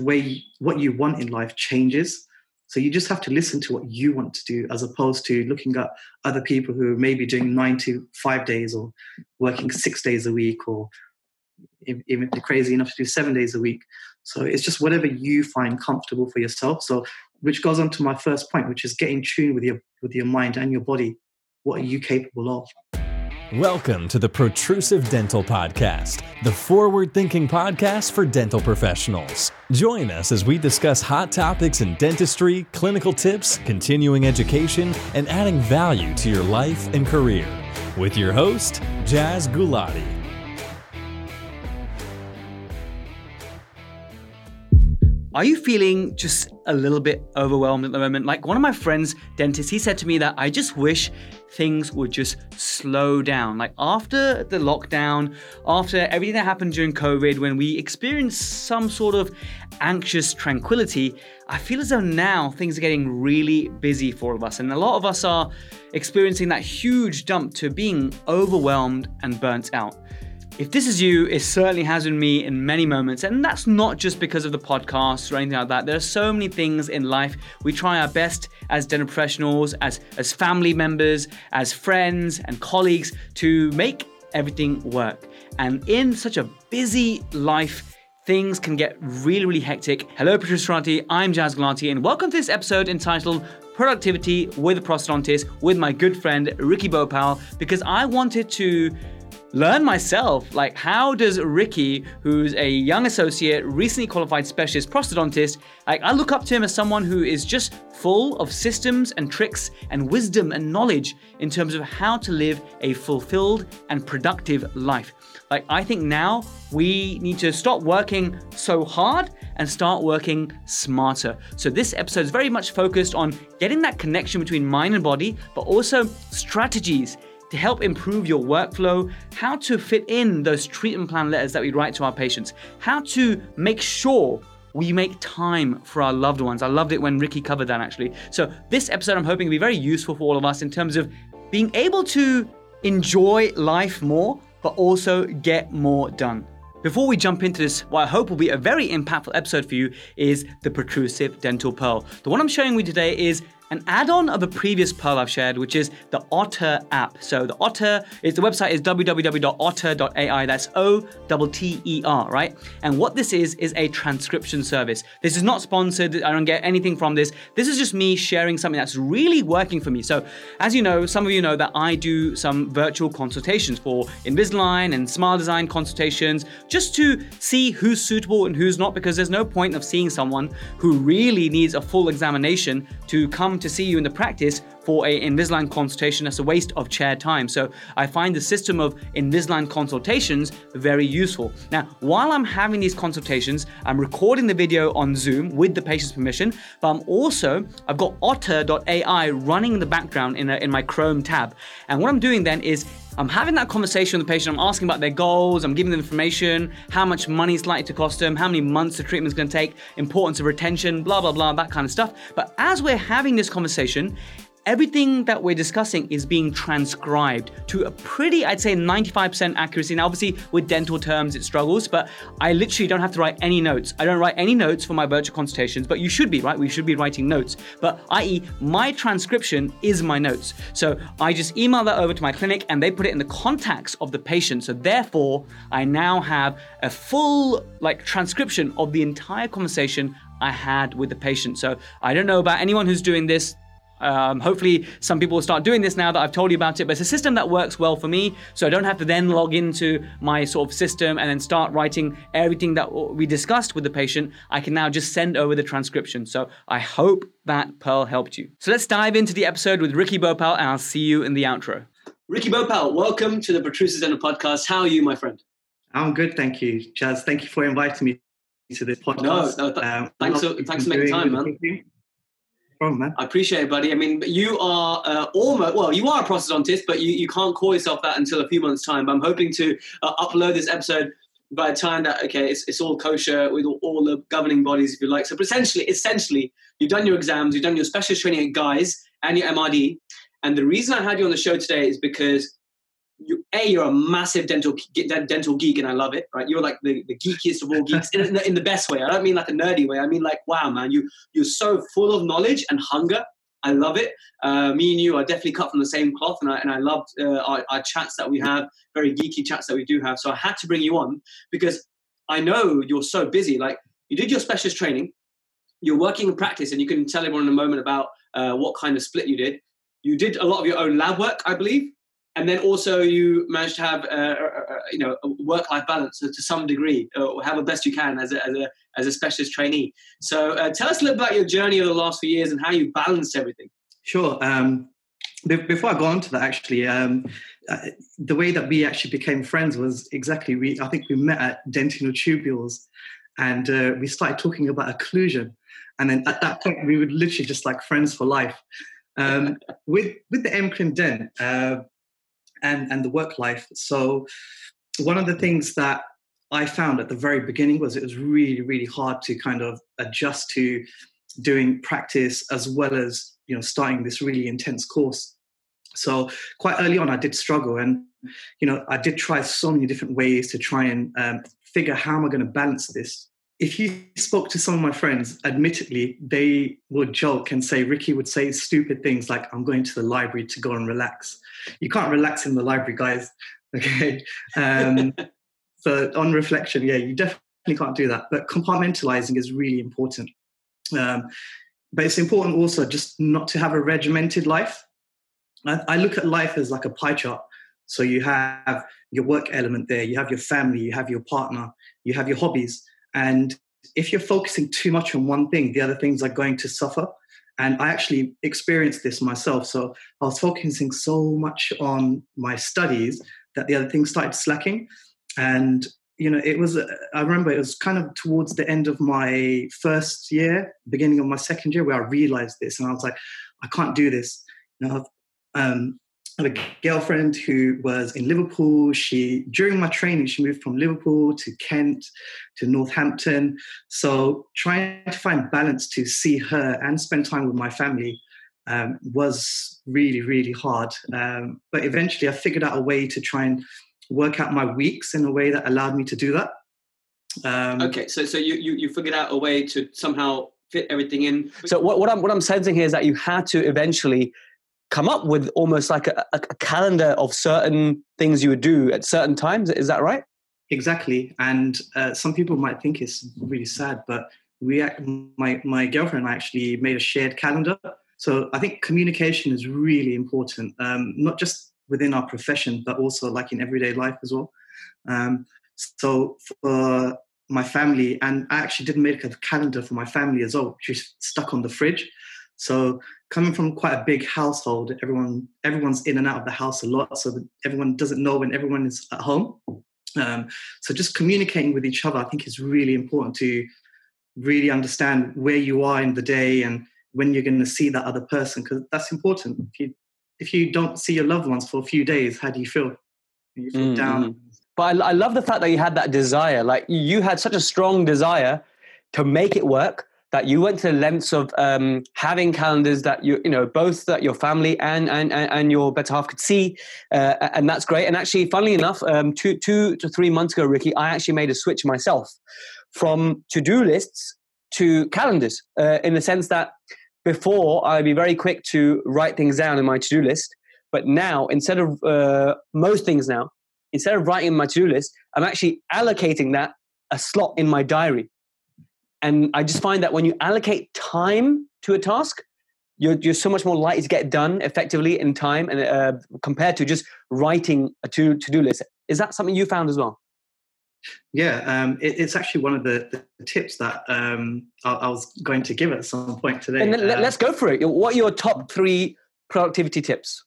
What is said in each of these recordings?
the way what you want in life changes. So you just have to listen to what you want to do as opposed to looking at other people who may be doing nine to five days or working six days a week or even if they're crazy enough to do seven days a week. So it's just whatever you find comfortable for yourself. So which goes on to my first point, which is getting tuned with your with your mind and your body. What are you capable of? Welcome to the Protrusive Dental Podcast, the forward thinking podcast for dental professionals. Join us as we discuss hot topics in dentistry, clinical tips, continuing education, and adding value to your life and career. With your host, Jaz Gulati. Are you feeling just a little bit overwhelmed at the moment? Like one of my friends, dentist, he said to me that I just wish things would just slow down. Like after the lockdown, after everything that happened during COVID, when we experienced some sort of anxious tranquility, I feel as though now things are getting really busy for all of us. And a lot of us are experiencing that huge jump to being overwhelmed and burnt out. If this is you, it certainly has been me in many moments, and that's not just because of the podcast or anything like that. There are so many things in life. We try our best as dental professionals, as, as family members, as friends and colleagues to make everything work. And in such a busy life, things can get really, really hectic. Hello, Protruserati I'm Jaz Gulati, and welcome to this episode entitled Productivity with a Prosthodontist with my good friend Ricky Bhopal, because I wanted to learn myself. Like, how does Ricky, who's a young associate, recently qualified specialist prosthodontist, like, I look up to him as someone who is just full of systems and tricks and wisdom and knowledge in terms of how to live a fulfilled and productive life. Like, I think now we need to stop working so hard and start working smarter. So, this episode is very much focused on getting that connection between mind and body, but also strategies to help improve your workflow, how to fit in those treatment plan letters that we write to our patients, how to make sure we make time for our loved ones. I loved it when Ricky covered that actually. So, this episode I'm hoping will be very useful for all of us in terms of being able to enjoy life more, but also get more done. Before we jump into this, what I hope will be a very impactful episode for you is the protrusive dental pearl. The one I'm showing you today is an add-on of a previous pearl I've shared, which is the Otter app. So the Otter is the website is www.otter.ai. That's O T E R, right? And what this is is a transcription service. This is not sponsored. I don't get anything from this. This is just me sharing something that's really working for me. So as you know, some of you know that I do some virtual consultations for Invisalign and Smile Design consultations, just to see who's suitable and who's not, because there's no point of seeing someone who really needs a full examination to come to see you in the practice for a Invisalign consultation. That's a waste of chair time. So I find the system of Invisalign consultations very useful. Now, while I'm having these consultations, I'm recording the video on Zoom with the patient's permission, but I'm also, I've got otter.ai running in the background in, a, in my Chrome tab. And what I'm doing then is I'm having that conversation with the patient. I'm asking about their goals. I'm giving them information, how much money it's likely to cost them, how many months the treatment's going to take, importance of retention, blah, blah, blah, that kind of stuff. But as we're having this conversation, everything that we're discussing is being transcribed to a pretty, I'd say 95% accuracy. Now, obviously, with dental terms, it struggles, but I literally don't have to write any notes. I don't write any notes for my virtual consultations, but you should be, right? We should be writing notes. But, i.e., my transcription is my notes. So I just email that over to my clinic and they put it in the contacts of the patient. So therefore, I now have a full like transcription of the entire conversation I had with the patient. So I don't know about anyone who's doing this. Um, hopefully, some people will start doing this now that I've told you about it, but it's a system that works well for me, so I don't have to then log into my sort of system and then start writing everything that we discussed with the patient. I can now just send over the transcription. So I hope that Pearl helped you. So let's dive into the episode with Ricky Bhopal, and I'll see you in the outro. Ricky Bhopal, welcome to the Protrusive Dental Podcast. How are you, my friend? I'm good, thank you, Jaz. Thank you for inviting me to this podcast. No, no th- um, thanks, for, thanks for making time, man problem, man. I appreciate it, buddy. I mean, you are uh, almost, well, you are a prosthodontist, but you, you can't call yourself that until a few months' time. But I'm hoping to uh, upload this episode by the time that, okay, it's, it's all kosher with all, all, the governing bodies, if you like. So essentially, essentially, you've done your exams, you've done your specialist training at Guy's and your MRD. And the reason I had you on the show today is because you, a you're a massive dental dental geek and I love it right? You're like the, the geekiest of all geeks in, in, the best way. I don't mean like a nerdy way. I mean like wow man you you're so full of knowledge and hunger. I love it. Uh, me and you are definitely cut from the same cloth and I, and I loved uh, our, our chats that we have very geeky chats that we do have. So I had to bring you on because I know you're so busy. Like you did your specialist training. You're working in practice and you can tell everyone in a moment about uh, what kind of split you did. You did a lot of your own lab work I believe and then also you managed to have uh, uh, uh you know a work-life balance to some degree or have the best you can as a, as a, as a specialist trainee. So uh, tell us a little about your journey over the last few years and how you balanced everything. Sure um, before i go on to that actually um, the way that we actually became friends was exactly we i think we met at Dentinal Tubules and uh, we started talking about occlusion. And then at that point we were literally just like friends for life. Um, with with the MClinDent, uh, and and the work life. So one of the things that I found at the very beginning was it was really really hard to kind of adjust to doing practice as well as you know starting this really intense course. So quite early on, I did struggle, and you know I did try so many different ways to try and um, figure how am I going to balance this if you spoke to some of my friends, admittedly, they would joke and say, Ricky would say stupid things like, I'm going to the library to go and relax. You can't relax in the library, guys. Okay. Um, so, on reflection, yeah, you definitely can't do that. But compartmentalizing is really important. Um, but it's important also just not to have a regimented life. I, I look at life as like a pie chart. So, you have your work element there, you have your family, you have your partner, you have your hobbies and if you're focusing too much on one thing, the other things are going to suffer. And I actually experienced this myself. So I was focusing so much on my studies that the other things started slacking. And, you know, it was, I remember it was kind of towards the end of my first year, beginning of my second year, where I realized this. And I was like, I can't do this. You know, um, have a girlfriend who was in Liverpool. She during my training, she moved from Liverpool to Kent to Northampton. So trying to find balance to see her and spend time with my family um, was really really hard. Um, but eventually, I figured out a way to try and work out my weeks in a way that allowed me to do that. Um, okay, so so you, you you figured out a way to somehow fit everything in. So what, what I'm what I'm sensing here is that you had to eventually come up with almost like a, a, calendar of certain things you would do at certain times. Is that right? Exactly. And uh, some people might think it's really sad, but we, my my girlfriend actually made a shared calendar. So I think communication is really important, um, not just within our profession, but also like in everyday life as well. Um, so for my family, and I actually did make a calendar for my family as well, which is stuck on the fridge. So coming from quite a big household, everyone everyone's in and out of the house a lot, so that everyone doesn't know when everyone is at home. Um, so just communicating with each other, I think, is really important to really understand where you are in the day and when you're going to see that other person, because that's important. If you if you don't see your loved ones for a few days, how do you feel? You feel mm-hmm. down. But I, I love the fact that you had that desire. Like you had such a strong desire to make it work that you went to the lengths of um, having calendars that you you know both that your family and and and your better half could see, uh, and that's great. And actually, funnily enough, um, two two to three months ago, Ricky, I actually made a switch myself from to do lists to calendars uh, in the sense that before I'd be very quick to write things down in my to do list, but now instead of uh, most things now, instead of writing my to do list, I'm actually allocating that a slot in my diary and I just find that when you allocate time to a task, you're, you're so much more likely to get done effectively in time and uh, compared to just writing a to, to-do list. Is that something you found as well? Yeah, um, it, it's actually one of the, the tips that um, I, I, was going to give at some point today. And then, um, let's go for it. What are your top three productivity tips?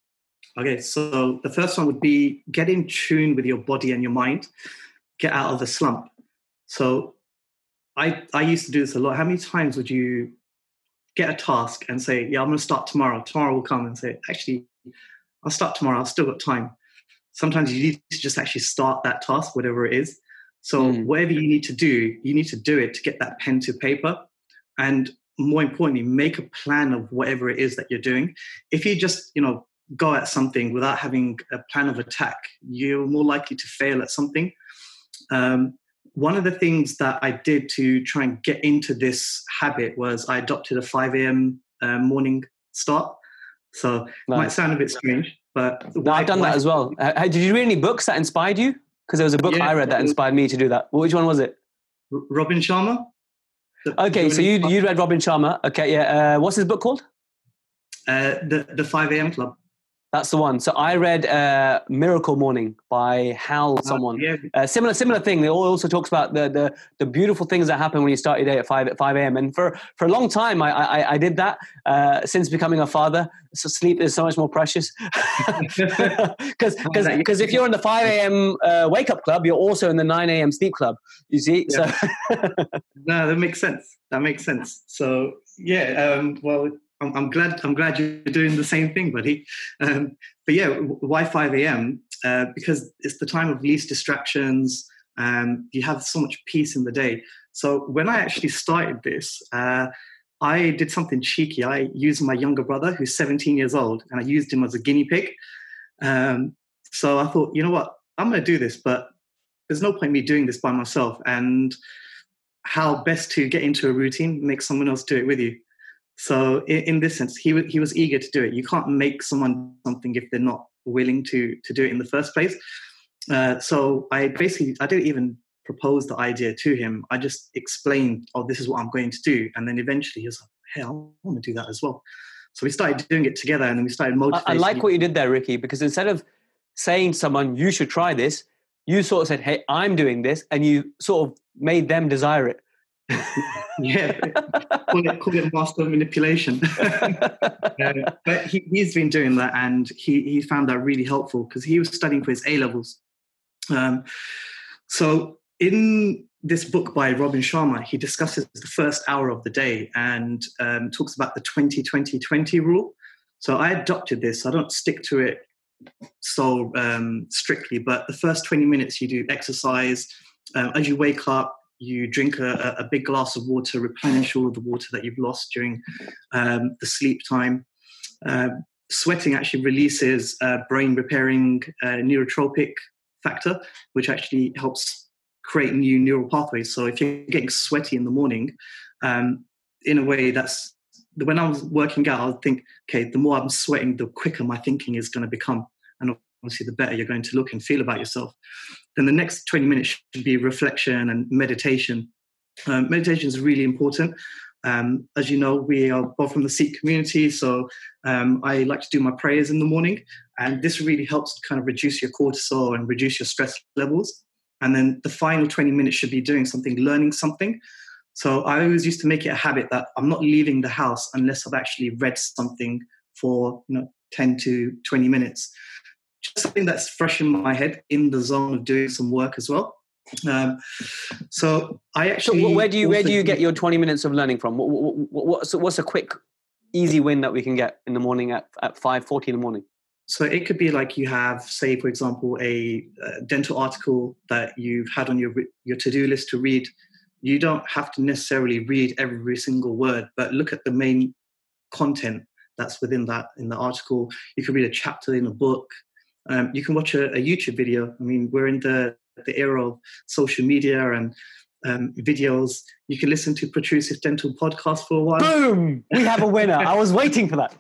Okay, so the first one would be get in tune with your body and your mind, get out of the slump. So I, I used to do this a lot. How many times would you get a task and say, Yeah, I'm going to start tomorrow. Tomorrow will come and say, Actually, I'll start tomorrow. I've still got time. Sometimes you need to just actually start that task, whatever it is. So, mm. whatever you need to do, you need to do it to get that pen to paper. And more importantly, make a plan of whatever it is that you're doing. If you just, you know, go at something without having a plan of attack, you're more likely to fail at something. Um, one of the things that I did to try and get into this habit was I adopted a 5 a.m. Uh, morning start. So nice. it might sound a bit strange, but no, I've done that as well. Uh, did you read any books that inspired you? Because there was a book yeah, I read that inspired me to do that. Which one was it? Robin Sharma. okay, so you you read Robin Sharma. Okay, yeah. Uh, what's his book called? Uh, the the Five A.M. Club. That's the one. So I read uh, Miracle Morning by Hal. Oh, someone yeah. uh, similar similar thing. It also talks about the, the the beautiful things that happen when you start your day at five at five a.m. And for for a long time, I I, I did that. Uh, since becoming a father, so sleep is so much more precious. Because because because if you're in the five a.m. Uh, wake up club, you're also in the nine a.m. sleep club. You see, yeah. so no, that makes sense. That makes sense. So yeah, um, well, I'm, I'm, glad I'm glad you're doing the same thing, buddy. Um, but yeah, why 5 a.m.? Uh, because it's the time of least distractions. Um, you have so much peace in the day. So when I actually started this, uh, I did something cheeky. I used my younger brother, who's 17 years old, and I used him as a guinea pig. Um, so I thought, you know what, I'm going to do this, but there's no point me doing this by myself. And how best to get into a routine, make someone else do it with you. So in, in this sense, he w- he was eager to do it. You can't make someone something if they're not willing to to do it in the first place. Uh, so I basically I didn't even propose the idea to him. I just explained, oh, this is what I'm going to do, and then eventually he was like, hey, I want to do that as well. So we started doing it together, and then we started motivating. I, I like what you did there, Ricky, because instead of saying to someone you should try this, you sort of said, hey, I'm doing this, and you sort of made them desire it yeah, call it, call it master manipulation. uh, but he, has been doing that, and he, he found that really helpful because he was studying for his A levels. Um, so in this book by Robin Sharma, he discusses the first hour of the day and um, talks about the 20-20-20 rule. So I adopted this. I don't stick to it so um, strictly, but the first 20 minutes you do exercise. Um, as you wake up, you drink a, a, big glass of water, replenish all of the water that you've lost during um, the sleep time. Uh, sweating actually releases uh, brain repairing uh, neurotrophic factor, which actually helps create new neural pathways. So if you're getting sweaty in the morning, um, in a way that's when I was working out, I would think, okay, the more I'm sweating, the quicker my thinking is going to become. Obviously, the better you're going to look and feel about yourself then the next 20 minutes should be reflection and meditation. Um, meditation is really important. Um, as you know, we are both from the Sikh community, so um, I like to do my prayers in the morning, and this really helps kind of reduce your cortisol and reduce your stress levels. And then the final 20 minutes should be doing something, learning something. So I always used to make it a habit that I'm not leaving the house unless I've actually read something for you know 10 to 20 minutes just something that's fresh in my head in the zone of doing some work as well. Um, so I actually. So where do you where do you get your twenty minutes of learning from? What, what, what's what's a quick, easy win that we can get in the morning at at five forty in the morning? So it could be like you have, say, for example, a, a dental article that you've had on your your to do list to read. You don't have to necessarily read every single word, but look at the main content that's within that in the article. You could read a chapter in a book. Um, you can watch a, a, YouTube video. I mean, we're in the, the era of social media and um, videos. You can listen to Protrusive Dental podcast for a while. Boom! We have a winner. I was waiting for that.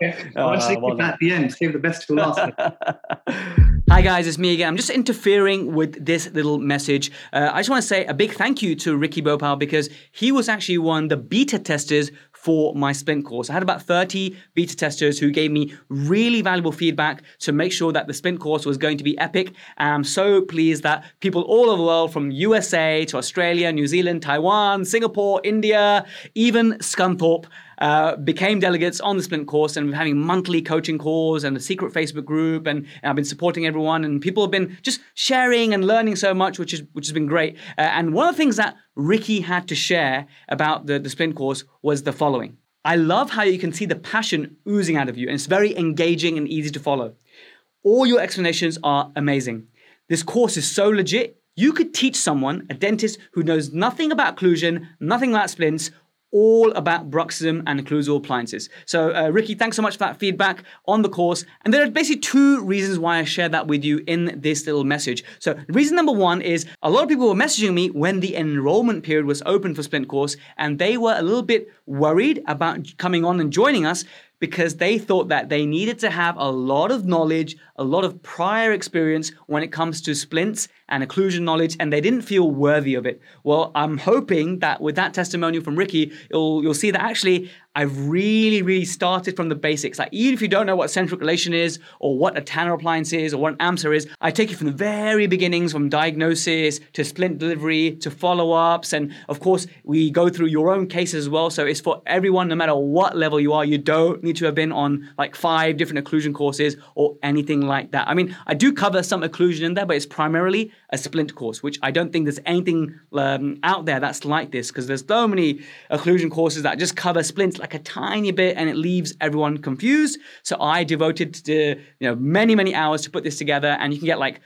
yeah, I'll just uh, well at the end. Save the best for last. Hi guys, it's me again. I'm just interfering with this little message. Uh, I just want to say a big thank you to Ricky Bhopal because he was actually one of the beta testers for my Splint course. I had about 30 beta testers who gave me really valuable feedback to make sure that the Splint course was going to be epic. And I'm so pleased that people all over the world, from USA to Australia, New Zealand, Taiwan, Singapore, India, even Scunthorpe, uh, became delegates on the Splint course and having monthly coaching calls and a secret Facebook group and, and, I've been supporting everyone and people have been just sharing and learning so much which is which has been great. Uh, and one of the things that Ricky had to share about the, the Splint course was the following. I love how you can see the passion oozing out of you and it's very engaging and easy to follow. All your explanations are amazing. This course is so legit. You could teach someone, a dentist who knows nothing about occlusion, nothing about splints, all about bruxism and occlusal appliances. So, uh, Ricky, thanks so much for that feedback on the course. And there are basically two reasons why I share that with you in this little message. So, reason number one is a lot of people were messaging me when the enrollment period was open for Splint Course, and they were a little bit worried about coming on and joining us because they thought that they needed to have a lot of knowledge, a lot of prior experience when it comes to splints and occlusion knowledge, and they didn't feel worthy of it. Well, I'm hoping that with that testimonial from Ricky, you'll you'll see that actually I've really, really started from the basics. Like, even if you don't know what central relation is, or what a Tanner appliance is, or what an AMSA is, I take you from the very beginnings, from diagnosis to splint delivery to follow ups. And of course, we go through your own cases as well. So it's for everyone, no matter what level you are. You don't need to have been on like five different occlusion courses or anything like that. I mean, I do cover some occlusion in there, but it's primarily a splint course, which I don't think there's anything um, out there that's like this because there's so many occlusion courses that just cover splints like a tiny bit and it leaves everyone confused. So I devoted to, you know many many hours to put this together, and you can get like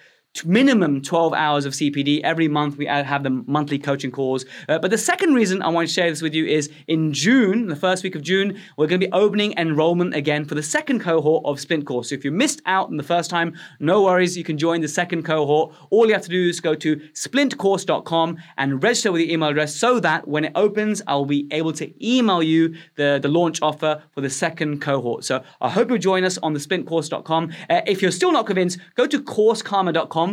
minimum 12 hours of CPD. Every month we have the monthly coaching calls. Uh, but the second reason I want to share this with you is in June, the first week of June, we're going to be opening enrollment again for the second cohort of Splint course. So if you missed out on the first time, no worries, you can join the second cohort. All you have to do is go to splintcourse.com and register with your email address so that when it opens, I'll be able to email you the, the launch offer for the second cohort. So I hope you'll join us on the splintcourse.com. Uh, if you're still not convinced, go to coursekarma.com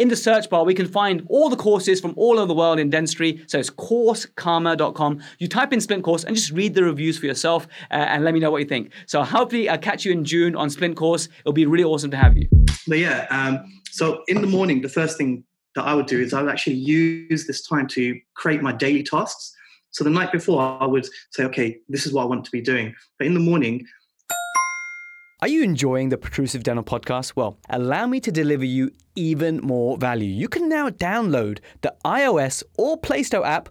in the search bar, we can find all the courses from all over the world in dentistry. So it's coursekarma.com. You type in Splint Course and just read the reviews for yourself uh, and let me know what you think. So hopefully I'll catch you in June on Splint Course. It'll be really awesome to have you. But yeah, um, so in the morning, the first thing that I would do is I would actually use this time to create my daily tasks. So the night before, I would say, okay, this is what I want to be doing. But in the morning, are you enjoying the Protrusive Dental podcast? Well, allow me to deliver you even more value. You can now download the iOS or Play Store app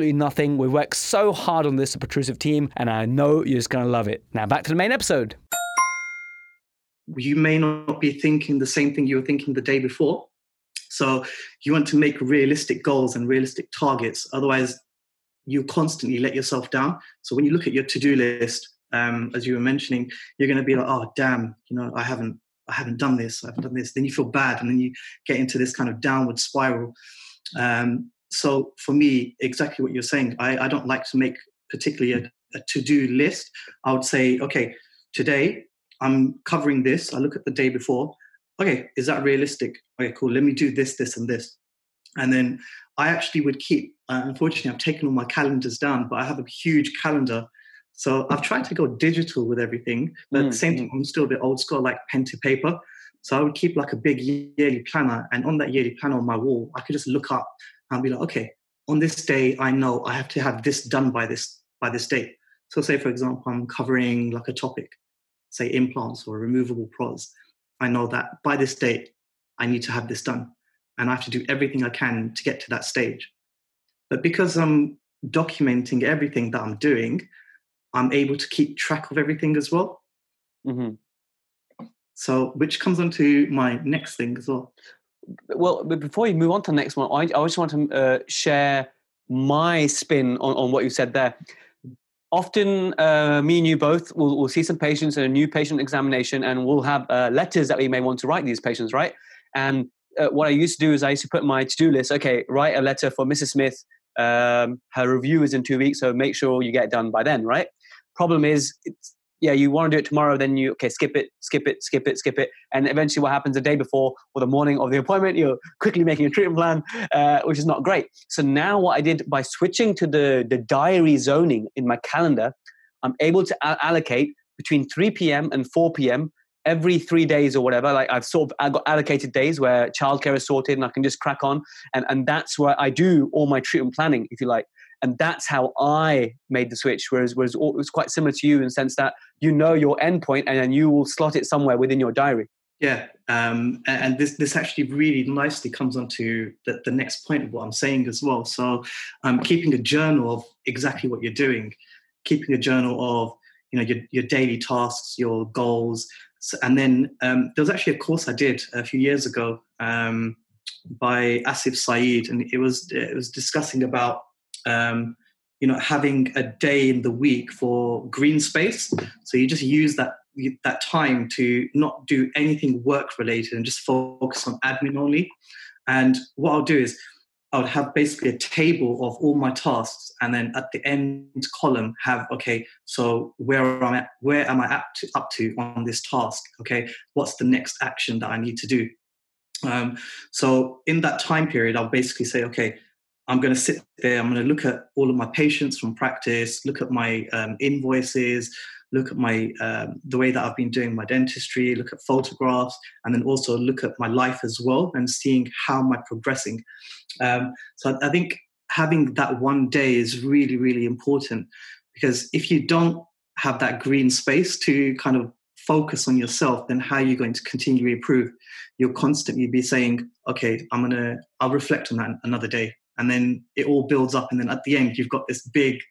absolutely nothing. We worked so hard on this, Protrusive team, and I know you're just going to love it. Now, back to the main episode. You may not be thinking the same thing you were thinking the day before. So, you want to make realistic goals and realistic targets. Otherwise, you constantly let yourself down. So, when you look at your to do list, um, as you were mentioning, you're going to be like, oh, damn, you know, I haven't. I haven't done this. I haven't done this. Then you feel bad, and then you get into this kind of downward spiral. Um, so for me, exactly what you're saying, I, I don't like to make particularly a, a to-do list. I would say, okay, today I'm covering this. I look at the day before. Okay, is that realistic? Okay, cool. Let me do this, this, and this. And then I actually would keep, uh, unfortunately, I've taken all my calendars down, but I have a huge calendar. So I've tried to go digital with everything, but mm, at the same mm. time, I'm still a bit old school, like pen to paper. So I would keep like a big yearly planner, and on that yearly planner on my wall, I could just look up and be like, okay, on this day, I know I have to have this done by this by this date. So, say for example, I'm covering like a topic, say implants or removable pros. I know that by this date, I need to have this done, and I have to do everything I can to get to that stage. But because I'm documenting everything that I'm doing, I'm able to keep track of everything as well. Mm-hmm. So, which comes on to my next thing as well well, but before you move on to the next one, I, I just want to uh, share my spin on, on what you said there. Often, uh, me and you both will will see some patients in a new patient examination, and we'll have uh, letters that we may want to write these patients, right? And uh, what I used to do is I used to put my to do list. Okay, write a letter for Mrs. Smith. Um, her review is in two weeks, so make sure you get it done by then, right? Problem is, yeah, you want to do it tomorrow, then you okay, skip it, skip it, skip it, skip it, and eventually, what happens the day before or the morning of the appointment, you're quickly making a treatment plan, uh, which is not great. So now, what I did by switching to the the diary zoning in my calendar, I'm able to allocate between 3 p.m. and 4 p.m. every three days or whatever. Like I've sort of I've got allocated days where childcare is sorted and I can just crack on, and and that's where I do all my treatment planning, if you like. and that's how I made the switch. Whereas, whereas it was quite similar to you in the sense that you know your endpoint and then you will slot it somewhere within your diary. Yeah, um, and this this actually really nicely comes onto the, the next point of what I'm saying as well. So, um, keeping a journal of exactly what you're doing, keeping a journal of you know your, your daily tasks, your goals, so, and then um, there was actually a course I did a few years ago um, by Asif Saeed, and it was it was discussing about um, you know having a day in the week for green space. So you just use that that time to not do anything work related and just focus on admin only. And what I'll do is I would have basically a table of all my tasks, and then at the end column have okay, so where am I? Where am I up to, up to on this task? Okay, what's the next action that I need to do? Um, so in that time period, I'll basically say, okay, I'm going to sit there. I'm going to look at all of my patients from practice, look at my um, invoices, look at my um, the way that I've been doing my dentistry, look at photographs, and then also look at my life as well and seeing how am I progressing. Um, so I think having that one day is really really important because if you don't have that green space to kind of focus on yourself, then how are you going to continue to improve? You'll constantly be saying, okay, I'm gonna, I'll reflect on that another day. And then it all builds up. And then at the end, you've got this big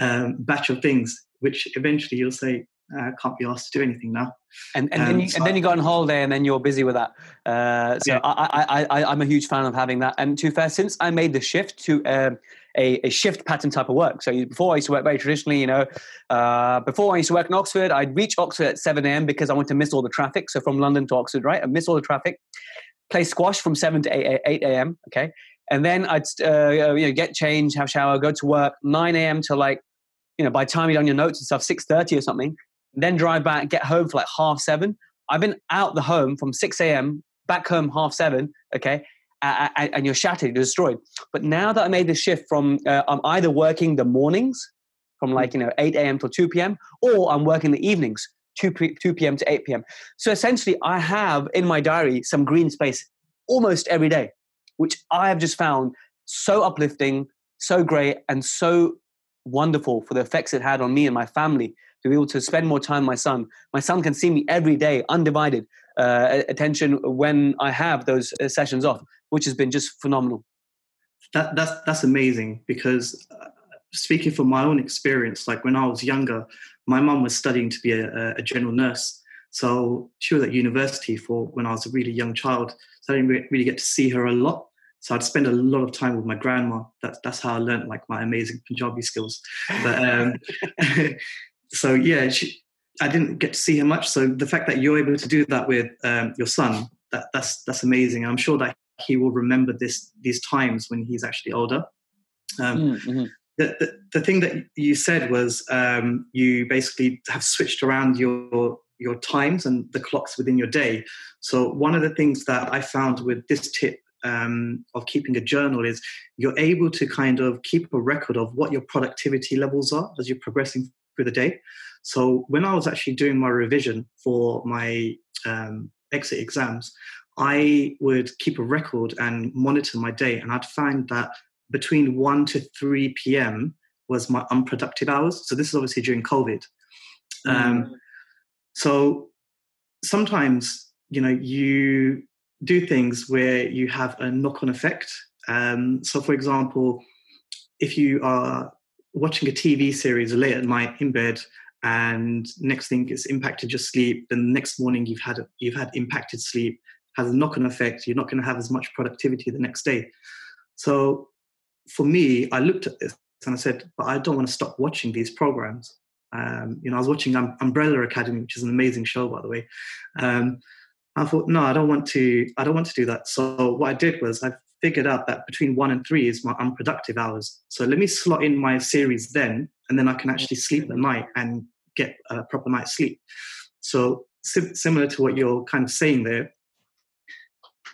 um, batch of things which eventually you'll say, I can't be asked to do anything now. And and, um, then, you, so and then you go on holiday and then you're busy with that. Uh, so yeah. I, I, I, am a huge fan of having that. And to fair, since I made the shift to um, a, a, shift pattern type of work. So before I used to work very traditionally, you know, uh, before I used to work in Oxford, I'd reach Oxford at 7 a.m. because I want to miss all the traffic. So from London to Oxford, right? I miss all the traffic. Play squash from 7 to 8, 8 a.m. Okay. And then I'd uh, you know, get changed, have shower, go to work, 9 a.m. to like you know, by the time you're done your notes and stuff, 6.30 or something, then drive back, get home for like half seven. I've been out the home from 6 a.m., back home half seven, okay, and you're shattered, you're destroyed. But now that I made the shift from, uh, I'm either working the mornings from like, you know, 8 a.m. till 2 p.m., or I'm working the evenings, 2, 2 p.m. to 8 p.m. So essentially, I have in my diary some green space almost every day, which I have just found so uplifting, so great, and so wonderful for the effects it had on me and my family to be able to spend more time with my son. My son can see me every day, undivided uh, attention when I have those uh, sessions off, which has been just phenomenal. That, that's that's amazing because uh, speaking from my own experience, like when I was younger, my mum was studying to be a, a, general nurse. So she was at university for when I was a really young child. So I didn't really get to see her a lot. So I'd spend a lot of time with my grandma. That's that's how I learned like my amazing Punjabi skills. But um, so yeah, she, I didn't get to see her much. So the fact that you're able to do that with um, your son, that that's that's amazing. I'm sure that he will remember this these times when he's actually older. Um, mm, mm-hmm. the, the, the thing that you said was um, you basically have switched around your your times and the clocks within your day. So one of the things that I found with this tip um, of keeping a journal is you're able to kind of keep a record of what your productivity levels are as you're progressing through the day. So when I was actually doing my revision for my um, exit exams, I would keep a record and monitor my day, and I'd find that between 1 to 3 p.m. was my unproductive hours. So this is obviously during COVID. Um, mm. Um, so sometimes, you know, you do things where you have a knock on effect. Um, so, for example, if you are watching a TV series late at night in bed, and next thing it's impacted your sleep, then the next morning you've had you've had impacted sleep, has a knock on effect. You're not going to have as much productivity the next day. So, for me, I looked at this and I said, but I don't want to stop watching these programs. Um, you know, I was watching um, Umbrella Academy, which is an amazing show, by the way. Um, I thought, no, I don't want to. I don't want to do that. So what I did was I figured out that between one and three is my unproductive hours. So let me slot in my series then, and then I can actually sleep at night and get a proper night's sleep. So sim- similar to what you're kind of saying there,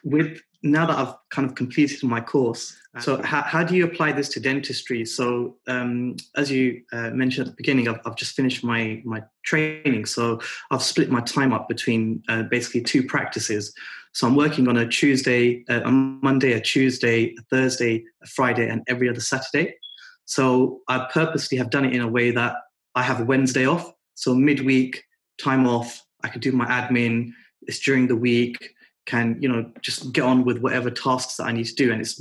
with now that I've kind of completed my course, so how, how do you apply this to dentistry? So um, as you uh, mentioned at the beginning, I've, I've, just finished my my training, so I've split my time up between uh, basically two practices. So I'm working on a Tuesday, uh, a Monday, a Tuesday, a Thursday, a Friday, and every other Saturday. So I purposely have done it in a way that I have a Wednesday off. So midweek, time off, I can do my admin. It's during the week, can, you know, just get on with whatever tasks that I need to do. And it's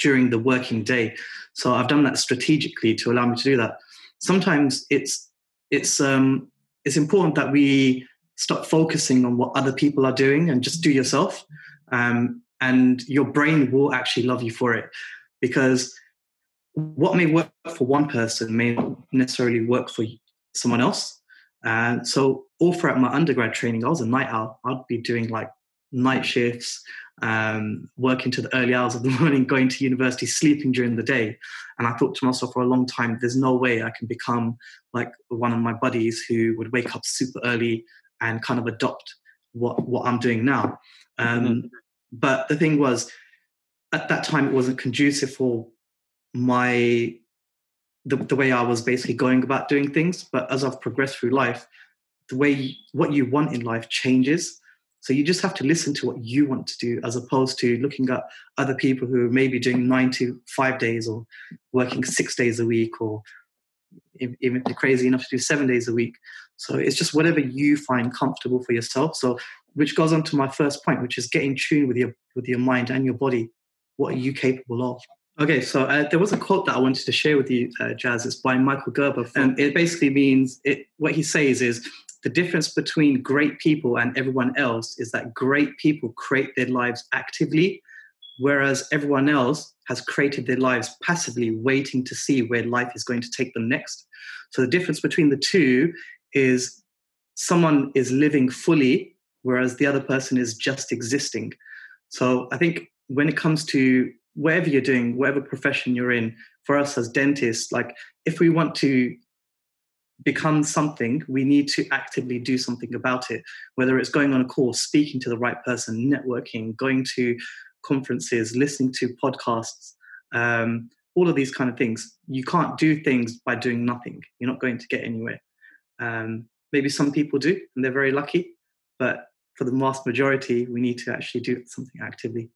during the working day. So I've done that strategically to allow me to do that. Sometimes it's it's um it's important that we stop focusing on what other people are doing and just do yourself. Um, and your brain will actually love you for it because what may work for one person may not necessarily work for someone else. And so, all throughout my undergrad training, I was a night owl. I'd be doing like night shifts, um, working to the early hours of the morning, going to university, sleeping during the day. And I thought to myself for a long time, there's no way I can become like one of my buddies who would wake up super early and kind of adopt what what I'm doing now. Um, mm-hmm. But the thing was, at that time, it wasn't conducive for my the, the way I was basically going about doing things. But as I've progressed through life, the way what you want in life changes. So you just have to listen to what you want to do as opposed to looking at other people who may be doing nine to five days or working six days a week or even crazy enough to do seven days a week. So it's just whatever you find comfortable for yourself. So which goes on to my first point, which is get in tune with your with your mind and your body. What are you capable of? Okay, so uh, there was a quote that I wanted to share with you, uh, Jaz. It's by Michael Gerber, and it basically means it. What he says is the difference between great people and everyone else is that great people create their lives actively, whereas everyone else has created their lives passively, waiting to see where life is going to take them next. So the difference between the two is someone is living fully, whereas the other person is just existing. So I think when it comes to whatever you're doing, whatever profession you're in, for us as dentists, like if we want to become something, we need to actively do something about it. Whether it's going on a course, speaking to the right person, networking, going to conferences, listening to podcasts, um, all of these kind of things. You can't do things by doing nothing. You're not going to get anywhere. Um, maybe some people do, and they're very lucky. But for the vast majority, we need to actually do something actively.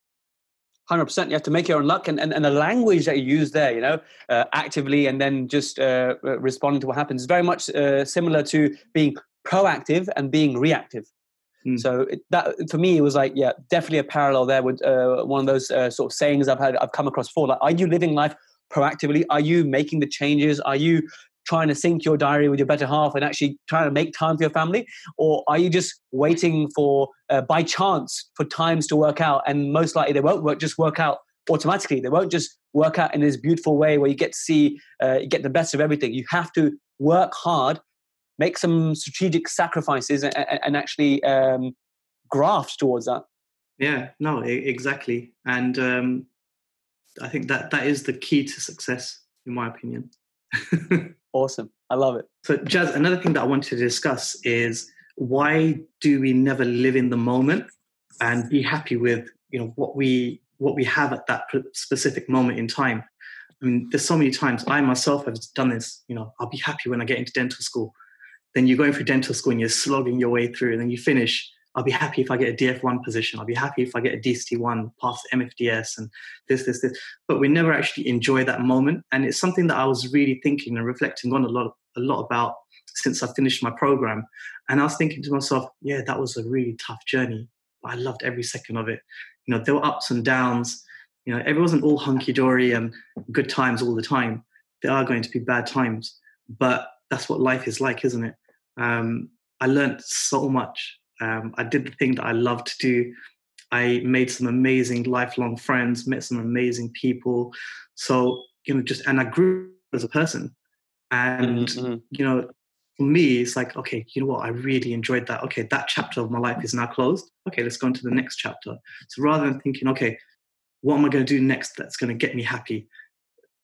100% you have to make your own luck and, and, and the language that you use there you know uh, actively and then just uh, uh responding to what happens is very much uh, similar to being proactive and being reactive. Mm. so it, that for me it was like yeah definitely a parallel there with uh, one of those uh, sort of sayings i've had i've come across before like are you living life proactively? Are you making the changes? Are you trying to sync your diary with your better half and actually trying to make time for your family? Or are you just waiting for, uh, by chance, for times to work out? And most likely they won't work, just work out automatically. They won't just work out in this beautiful way where you get to see, uh, you get the best of everything. You have to work hard, make some strategic sacrifices, and, and actually um, graft towards that. Yeah, no, exactly. And um, I think that that is the key to success, in my opinion. Awesome. I love it. So, Jaz, another thing that I wanted to discuss is why do we never live in the moment and be happy with you know what we what we have at that specific moment in time? I mean, there's so many times I myself have done this. You know, I'll be happy when I get into dental school. Then you're going through dental school and you're slogging your way through, and then you finish, I'll be happy if I get a DF1 position. I'll be happy if I get a DCT1, pass MFDS, and this, this, this. But we never actually enjoy that moment. And it's something that I was really thinking and reflecting on a lot, a lot about since I finished my program. And I was thinking to myself, yeah, that was a really tough journey. But I loved every second of it. You know, there were ups and downs. You know, it wasn't all hunky dory and good times all the time. There are going to be bad times, but that's what life is like, isn't it? Um, I learned so much um, I did the thing that I love to do. I made some amazing lifelong friends, met some amazing people. So, you know, just, and I grew as a person. And, mm-hmm. you know, for me, it's like, okay, you know what? I really enjoyed that. Okay, that chapter of my life is now closed. Okay, let's go into the next chapter. So rather than thinking, okay, what am I going to do next that's going to get me happy?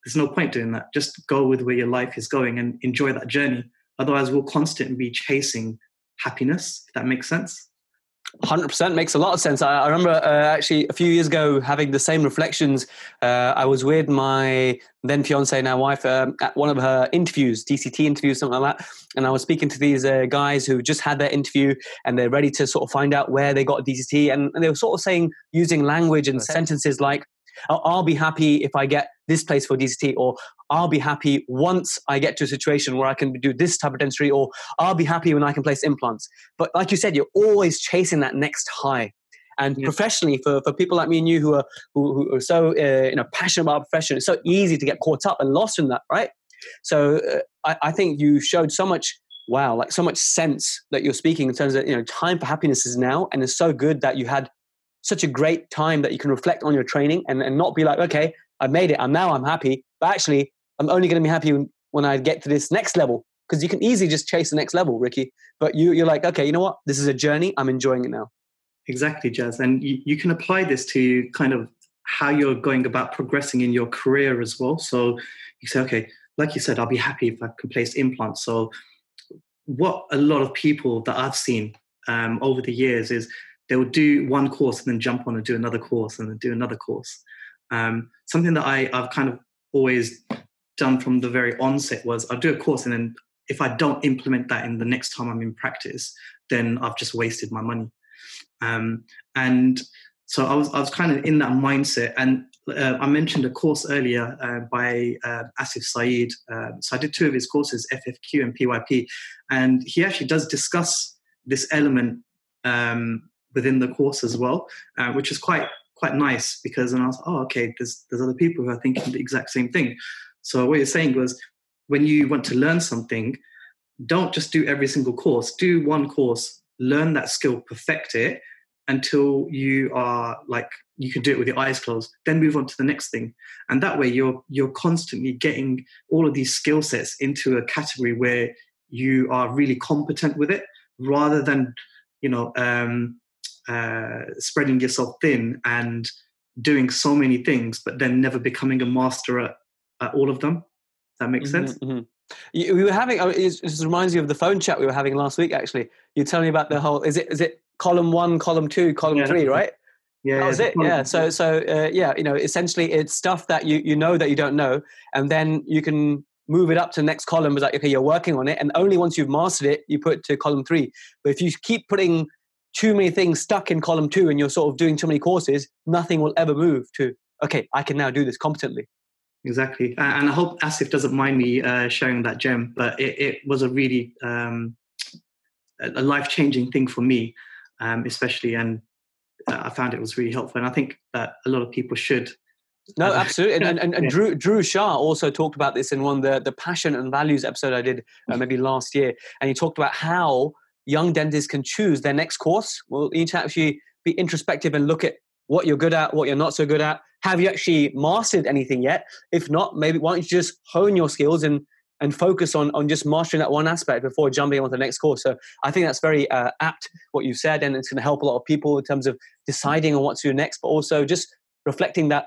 There's no point doing that. Just go with where your life is going and enjoy that journey. Otherwise, we'll constantly be chasing happiness, if that makes sense. 100% makes a lot of sense. I, I remember uh, actually a few years ago having the same reflections. Uh, I was with my then fiance, now wife, um, at one of her interviews, DCT interviews, something like that. And I was speaking to these uh, guys who just had their interview and they're ready to sort of find out where they got DCT. And, and they were sort of saying, using language and sentences like, I'll, I'll be happy if I get this place for DCT, or I'll be happy once I get to a situation where I can do this type of dentistry, or I'll be happy when I can place implants. But like you said, you're always chasing that next high. And yeah. professionally, for, for people like me and you who are who, who are so uh, you know passionate about our profession, it's so easy to get caught up and lost in that, right? So uh, I, I think you showed so much wow, like so much sense that you're speaking in terms of you know time for happiness is now, and it's so good that you had such a great time that you can reflect on your training and, and not be like, okay, I made it, I'm now I'm happy, but actually I'm only going to be happy when, when I get to this next level because you can easily just chase the next level, Ricky. But you you're like, okay, you know what? This is a journey. I'm enjoying it now. Exactly, Jaz, and you, you can apply this to kind of how you're going about progressing in your career as well. So you say, okay, like you said, I'll be happy if I can place implants. So what a lot of people that I've seen um, over the years is they will do one course and then jump on and do another course and then do another course. Um, something that I, I've kind of always done from the very onset was I'll do a course and then if I don't implement that in the next time I'm in practice, then I've just wasted my money. Um, and so I was I was kind of in that mindset, and uh, I mentioned a course earlier uh, by uh, Asif Saeed. Um, so I did two of his courses, FFQ and PYP, and he actually does discuss this element um, within the course as well, uh, which is quite quite nice because then I was oh okay, there's there's other people who are thinking the exact same thing. So what you're saying was when you want to learn something, don't just do every single course. Do one course, learn that skill, perfect it, until you are like you can do it with your eyes closed then move on to the next thing and that way you're you're constantly getting all of these skill sets into a category where you are really competent with it rather than you know um, uh, spreading yourself thin and doing so many things but then never becoming a master at, at all of them that makes mm-hmm, sense mm-hmm. we were having oh, it reminds you of the phone chat we were having last week actually you tell me about the whole is it is it column one, column two, column yeah, three, right? Yeah, that was yeah, it. Yeah. So, so uh, yeah, you know, essentially, it's stuff that you you know that you don't know, and then you can move it up to the next column. It's like, okay, you're working on it, and only once you've mastered it, you put it to column three. But if you keep putting too many things stuck in column two, and you're sort of doing too many courses, nothing will ever move to. Okay, I can now do this competently. Exactly, and I hope Asif doesn't mind me uh, sharing that gem, but it, it was a really um, a life changing thing for me um, especially, and uh, I found it was really helpful. And I think that a lot of people should. No, absolutely. And, and, and, Dhru, Dhru Shah also talked about this in one of the, the passion and values episode I did uh, maybe last year. And he talked about how young dentists can choose their next course. Well, you need to actually be introspective and look at what you're good at, what you're not so good at. Have you actually mastered anything yet? If not, maybe why don't you just hone your skills and and focus on on just mastering that one aspect before jumping on to the next course. So I think that's very uh, apt what you said, and it's going to help a lot of people in terms of deciding on what to do next, but also just reflecting that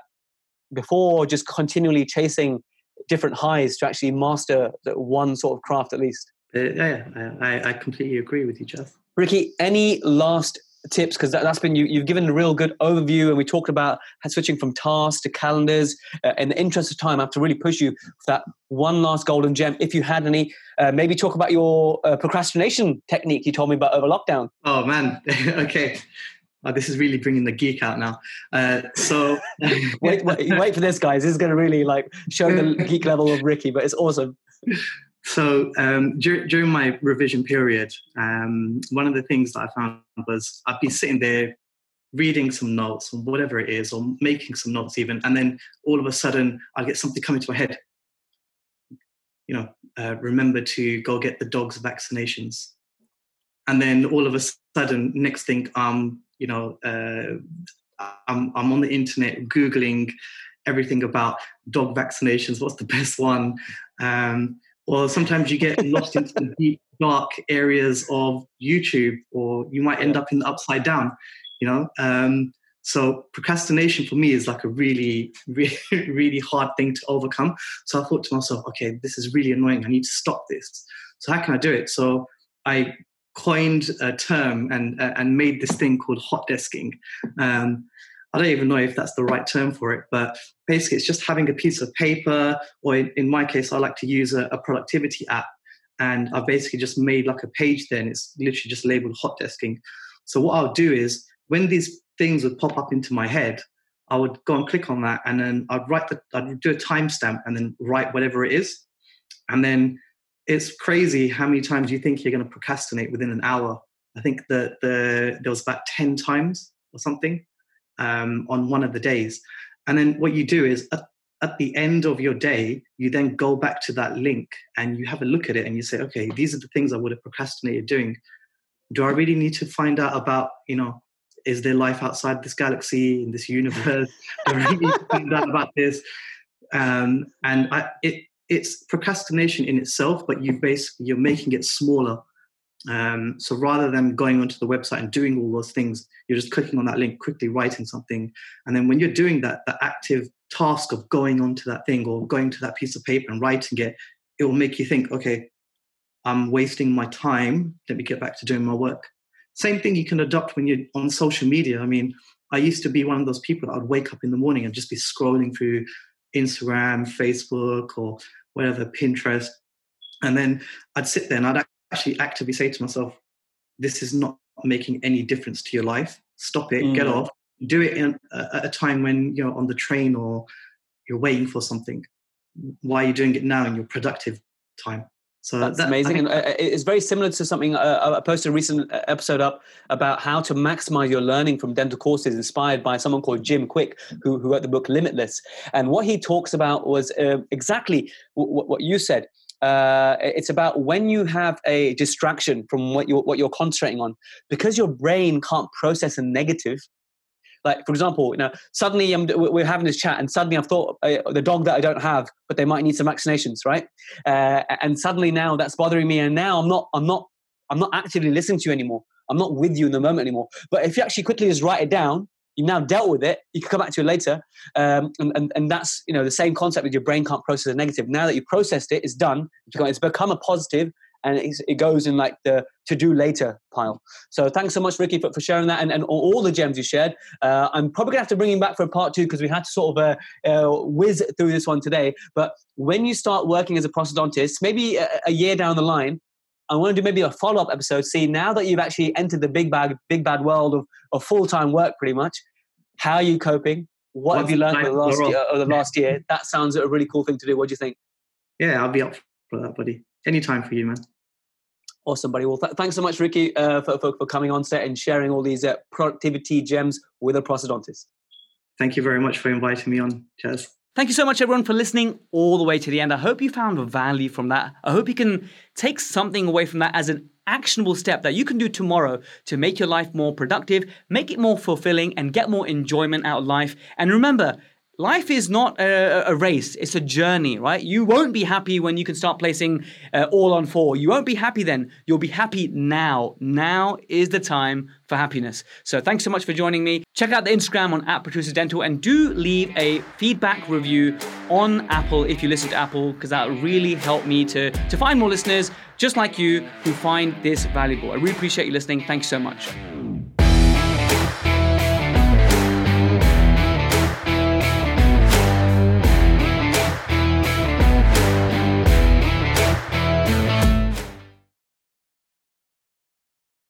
before just continually chasing different highs to actually master that one sort of craft at least. Uh, yeah, I, I completely agree with you, Jeff. Ricky, any last tips? Because that, has been you, you've given a real good overview and we talked about switching from tasks to calendars uh, in the interest of time i have to really push you for that one last golden gem if you had any. Uh, maybe talk about your uh, procrastination technique you told me about over lockdown. Oh man. Okay. Oh, this is really bringing the geek out now. Uh, so wait, wait, wait for this guys. This is going to really like show the geek level of ricky but it's awesome so um, dur- during my revision period, um, one of the things that I found was I'd be sitting there reading some notes or whatever it is, or making some notes even, and then all of a sudden I'd get something coming to my head. You know, uh, remember to go get the dog's vaccinations, and then all of a sudden, next thing, um, you know, uh, I'm I'm on the internet googling everything about dog vaccinations. What's the best one? Um, or sometimes you get lost into the deep dark areas of youtube or you might end up in the upside down you know? Um, so procrastination for me is like a really really really hard thing to overcome. So i thought to myself okay this is really annoying. I need to stop this. So how can i do it? So i coined a term and uh, and made this thing called hot desking. Um, I don't even know if that's the right term for it, but basically it's just having a piece of paper, or in, in my case, I like to use a, a, productivity app. And I've basically just made like a page there and it's literally just labeled hot desking. So what I'll do is when these things would pop up into my head, I would go and click on that, and then I'd write the, I'd do a timestamp, and then write whatever it is, and then it's crazy how many times you think you're going to procrastinate within an hour. I think that the there was about ten times or something um, on one of the days, and then what you do is at, at the end of your day, you then go back to that link and you have a look at it and you say, okay, these are the things I would have procrastinated doing. Do I really need to find out about you know is there life outside this galaxy in this universe? I really need to find out about this. Um, and I, it, it's procrastination in itself, but you basically you're making it smaller. Um, so rather than going onto the website and doing all those things, you're just clicking on that link, quickly writing something, and then when you're doing that, the active task of going onto that thing or going to that piece of paper and writing it, it will make you think, okay, I'm wasting my time. Let me get back to doing my work. Same thing you can adopt when you're on social media. I mean, I used to be one of those people that would wake up in the morning and just be scrolling through Instagram, Facebook, or whatever, Pinterest. And then I'd sit there and I'd actually actively say to myself, this is not making any difference to your life. Stop it, mm. get off. Do it in, uh, at a time when you're on the train or you're waiting for something. Why are you doing it now in your productive time? So that's that, amazing, and uh, it's very similar to something uh, I posted a recent uh, episode up about how to maximize your learning from dental courses, inspired by someone called Jim Kwik, who, who wrote the book Limitless. And what he talks about was uh, exactly w- what you said. Uh, it's about when you have a distraction from what you're what you're concentrating on, because your brain can't process a negative like, for example, you know, suddenly I'm, we're having this chat, and suddenly I've thought uh, the dog that I don't have, but they might need some vaccinations, right? Uh, and suddenly now that's bothering me, and now I'm not, I'm not, I'm not actively listening to you anymore. I'm not with you in the moment anymore. But if you actually quickly just write it down, you've now dealt with it. You can come back to it later, um, and, and and that's you know the same concept with your brain can't process a negative. Now that you've processed it, it's done. It's become a positive, and it goes in like the to do later pile. So thanks so much, Ricky, for, for sharing that and, and all the gems you shared. Uh, I'm probably gonna have to bring him back for a part two because we had to sort of uh, uh, whiz through this one today. But when you start working as a prosthodontist, maybe a, a year down the line, I want to do maybe a follow up episode. See, now that you've actually entered the big bag, big bad world of, of full time work, pretty much, how are you coping? What What's have you learned over the last year, over the last year? That sounds a really cool thing to do. What do you think? Yeah, I'll be up for that, buddy. Anytime for you, man. Awesome, buddy. Well, th- thanks so much, Ricky, uh, for, for, for, coming on set and sharing all these uh, productivity gems with a prosthodontist. Thank you very much for inviting me on, Jaz. Thank you so much, everyone, for listening all the way to the end. I hope you found value from that. I hope you can take something away from that as an actionable step that you can do tomorrow to make your life more productive, make it more fulfilling, and get more enjoyment out of life. And remember, life is not a, a, race it's a journey right? You won't be happy when you can start placing uh, all on four. You won't be happy then. You'll be happy now. Now is the time for happiness. So thanks so much for joining me. Check out the instagram on at protrusive dental and do leave a feedback review on apple if you listen to apple because that really help me to to find more listeners just like you who find this valuable. I really appreciate you listening. Thanks so much